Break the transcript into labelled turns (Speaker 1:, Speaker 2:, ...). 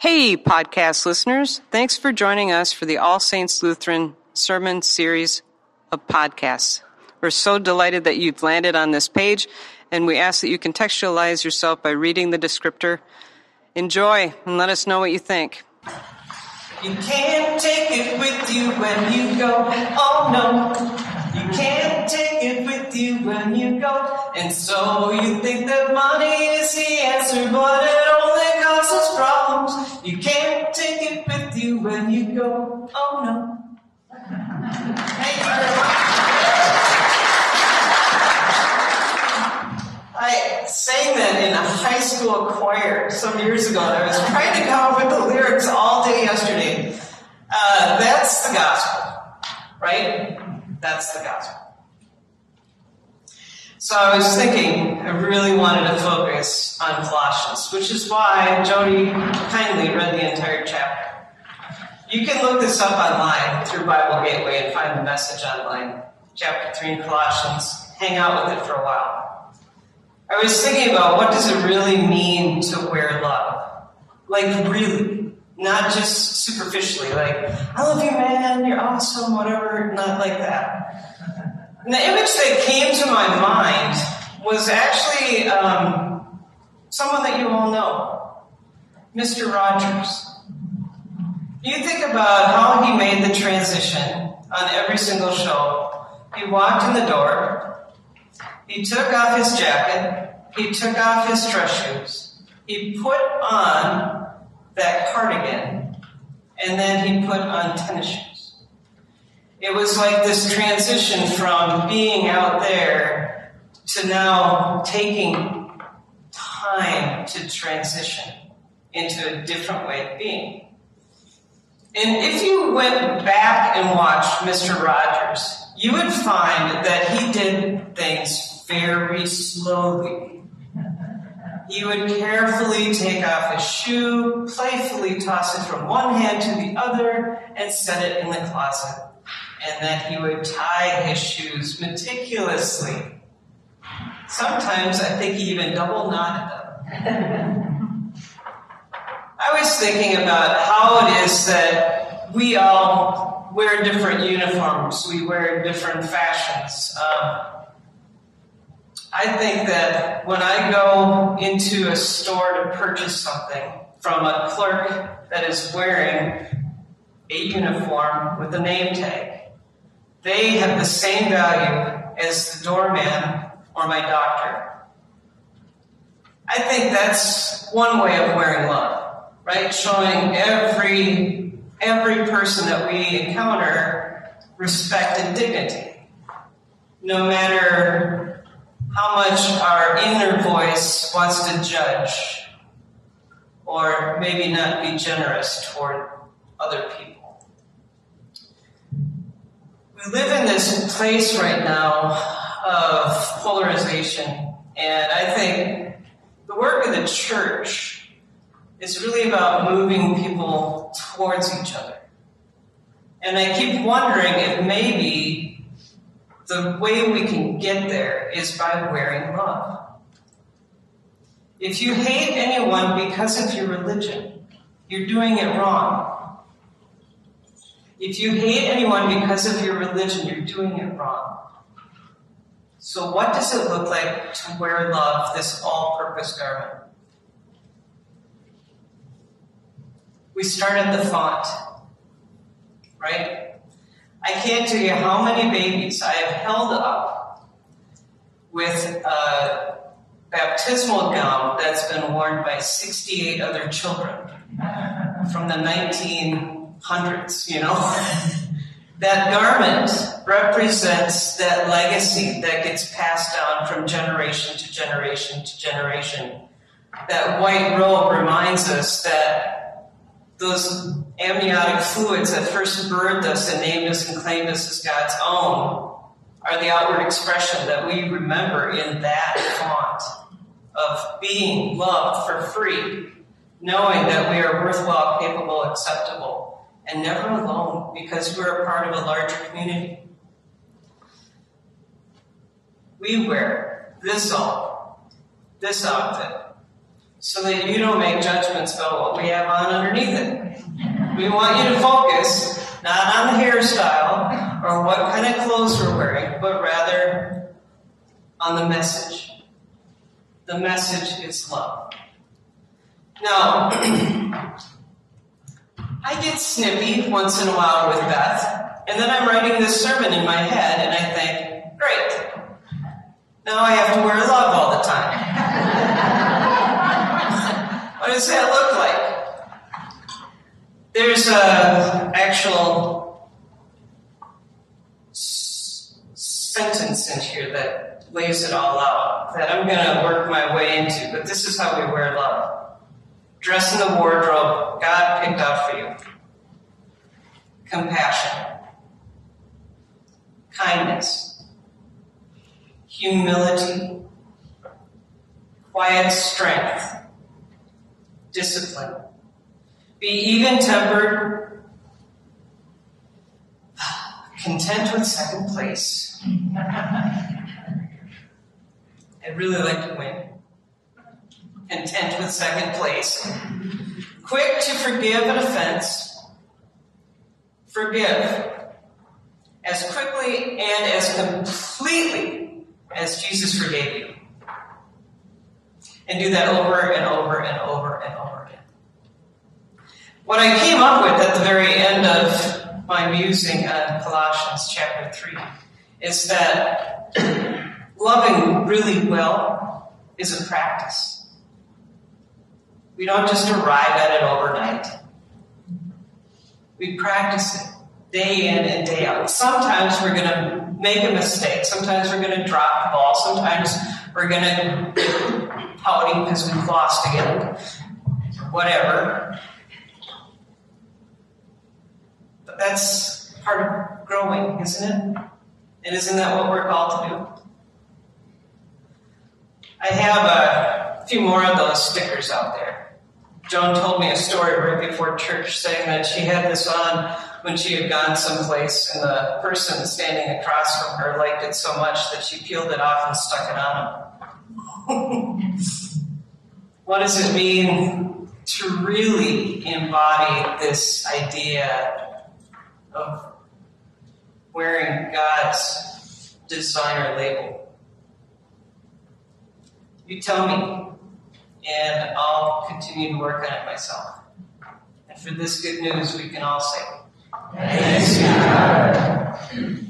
Speaker 1: Hey, podcast listeners. Thanks for joining us for the All Saints Lutheran Sermon Series of podcasts. We're so delighted that you've landed on this page, and we ask that you contextualize yourself by reading the descriptor. Enjoy and let us know what you think.
Speaker 2: You can't take it with you when you go. Oh no. You can't take it with you when you go. And so you think that money is the answer, but it go. Oh no. I sang that in a high school choir some years ago, and I was trying to come up with the lyrics all day yesterday. Uh, that's the gospel, right? That's the gospel. So I was thinking, I really wanted to focus on Colossians, which is why Jody kindly read the entire chapter. You can look this up online through Bible Gateway and find the message online. Chapter 3 in Colossians. Hang out with it for a while. I was thinking about what does it really mean to wear love? Like really, not just superficially, like, I love you man, you're awesome, whatever, not like that. And the image that came to my mind was actually um, someone that you all know, Mr. Rogers. You think about how he made the transition on every single show. He walked in the door, he took off his jacket, he took off his dress shoes, he put on that cardigan, and then he put on tennis shoes. It was like this transition from being out there to now taking time to transition into a different way of being. And if you went back and watched Mr. Rogers, you would find that he did things very slowly. He would carefully take off his shoe, playfully toss it from one hand to the other, and set it in the closet and that he would tie his shoes meticulously. Sometimes I think he even double knotted them. Was thinking about how it is that we all wear different uniforms, we wear different fashions. Um, I think that when I go into a store to purchase something from a clerk that is wearing a uniform with a name tag, they have the same value as the doorman or my doctor. I think that's one way of wearing love, right? Showing every every person that we encounter respect and dignity. No matter how much our inner voice wants to judge or maybe not be generous toward other people. We live in this place right now of polarization, and I think the work of the church is really about moving people towards each other. And I keep wondering if maybe the way we can get there is by wearing love. If you hate anyone because of your religion, you're doing it wrong. If you hate anyone because of your religion, you're doing it wrong. So, what does it look like to wear love, this all purpose garment? We start at the font, right? I can't tell you how many babies I have held up with a baptismal gown that's been worn by 68 other children from the 19 hundreds, you know. that garment represents that legacy that gets passed down from generation to generation to generation. That white robe reminds us that those amniotic fluids that first birthed us and named us and claimed us as God's own are the outward expression that we remember in that font of being loved for free, knowing that we are worthwhile, capable, acceptable and never alone because we're a part of a larger community. We wear this all, this outfit, so that you don't make judgments about what we have on underneath it. We want you to focus not on the hairstyle or what kind of clothes we're wearing, but rather on the message. The message is love. Now, I get snippy once in a while with Beth, and then I'm writing this sermon in my head, and I think, great, now I have to wear love all the time. what does that look like? There's a actual sentence in here that lays it all out that I'm going to work my way into, but this is how we wear love. Dress in the wardrobe God picked out for you. Compassion, kindness, humility, quiet strength, discipline. Be even tempered, content with second place. I'd really like to win. Content with second place. Quick to forgive an offense. Forgive as quickly and as completely as Jesus forgave you. And do that over and over and over and over. What I came up with at the very end of my musing on Colossians chapter 3 is that loving really well is a practice. We don't just arrive at it overnight. We practice it day in and day out. Sometimes we're going to make a mistake. Sometimes we're going to drop the ball. Sometimes we're going to pouting because we've lost again. Whatever. But that's part of growing, isn't it? And isn't that what we're called to do? I have a few more of those stickers out there. Joan told me a story right before church saying that she had this on when she had gone someplace and the person standing across from her liked it so much that she peeled it off and stuck it on him. what does it mean to really embody this idea of wearing God's designer label? You tell me, and I'll continue to work on it myself. And for this good news, we can all say,
Speaker 3: Thanks, God.